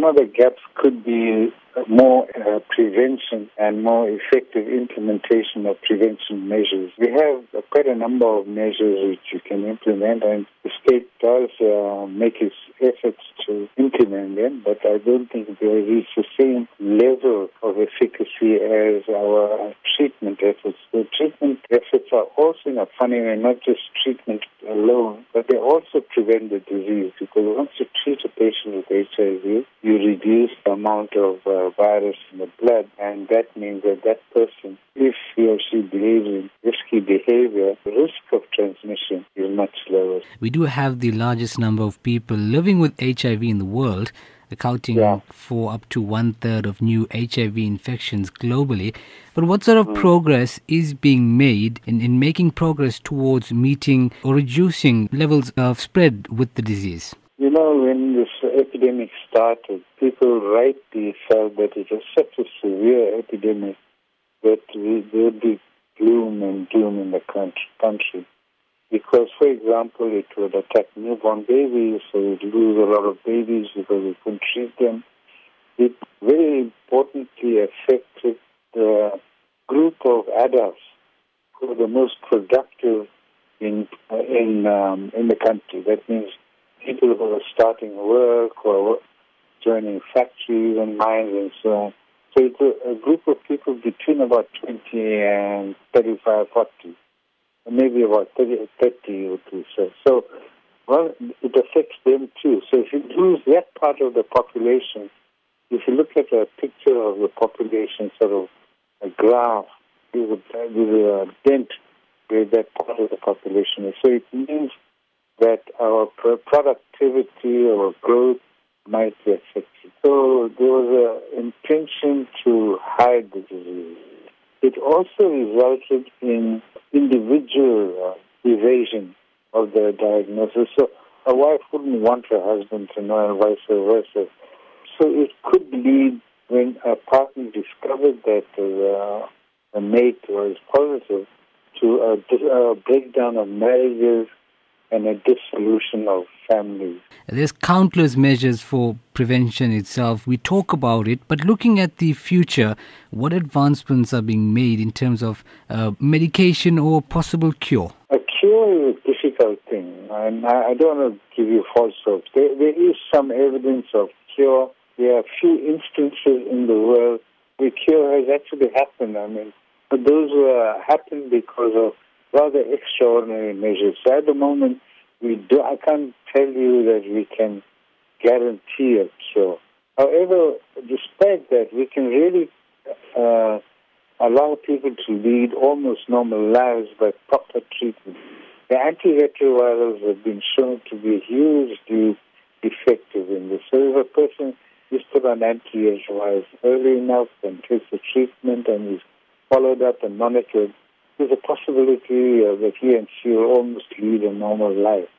One of the gaps could be more uh, prevention and more effective implementation of prevention measures. We have uh, quite a number of measures which you can implement, and the state does uh, make its efforts to implement them, but I don't think they reach the same level of efficacy as our treatment efforts. The treatment efforts are also, in a funny way, not just treatment alone, but they also prevent the disease because once you treat a patient with HIV, you reduce the amount of uh, virus in the blood, and that means that that person, if he or she behaves in risky behavior, the risk of transmission is much lower. We do have the largest number of people living with HIV in the world accounting Yeah. for up to one third of new HIV infections globally. But what sort of mm. progress is being made in, in making progress towards meeting or reducing levels of spread with the disease? You know, when this epidemic started, people rightly felt that it was such a severe epidemic that there would be gloom and doom in the country. Because, for example, it would attack newborn babies, so we'd lose a lot of babies because we couldn't treat them. It very importantly affected the group of adults who are the most productive in in um, in the country. That means people who are starting work or joining factories and mines and so on. So it's a, a group of people between about 20 and 35, 40, or maybe about 30, 30 or two. So, so well, it affects them too. So if you lose that part of the population, if you look at a picture of the population, sort of a graph, there's a, there's a dent where that part of the population is. So it means that our productivity or growth might be affected. So there was an intention to hide the disease. It also resulted in individual uh, evasion of the diagnosis. So a wife wouldn't want her husband to know and vice versa. So it could lead when a partner discovered that uh, a mate was positive to a, a breakdown of marriages and a dissolution of families. There's countless measures for prevention itself. We talk about it, but looking at the future, what advancements are being made in terms of uh, medication or possible cure? A cure is a difficult thing, and I, I don't want to give you false hopes. There, there is some evidence of cure. There are few instances in the world where cure has actually happened. I mean, but those uh, happened because of rather extraordinary measures. So at the moment, we do. I can't tell you that we can guarantee a cure. However, despite that, we can really uh, allow people to lead almost normal lives by proper treatment. The antiretrovirals have been shown to be hugely effective in this. So if a person is put on antiretrovirals early enough and takes the treatment and is followed up and monitored, there's a possibility that he and she will almost lead a normal life.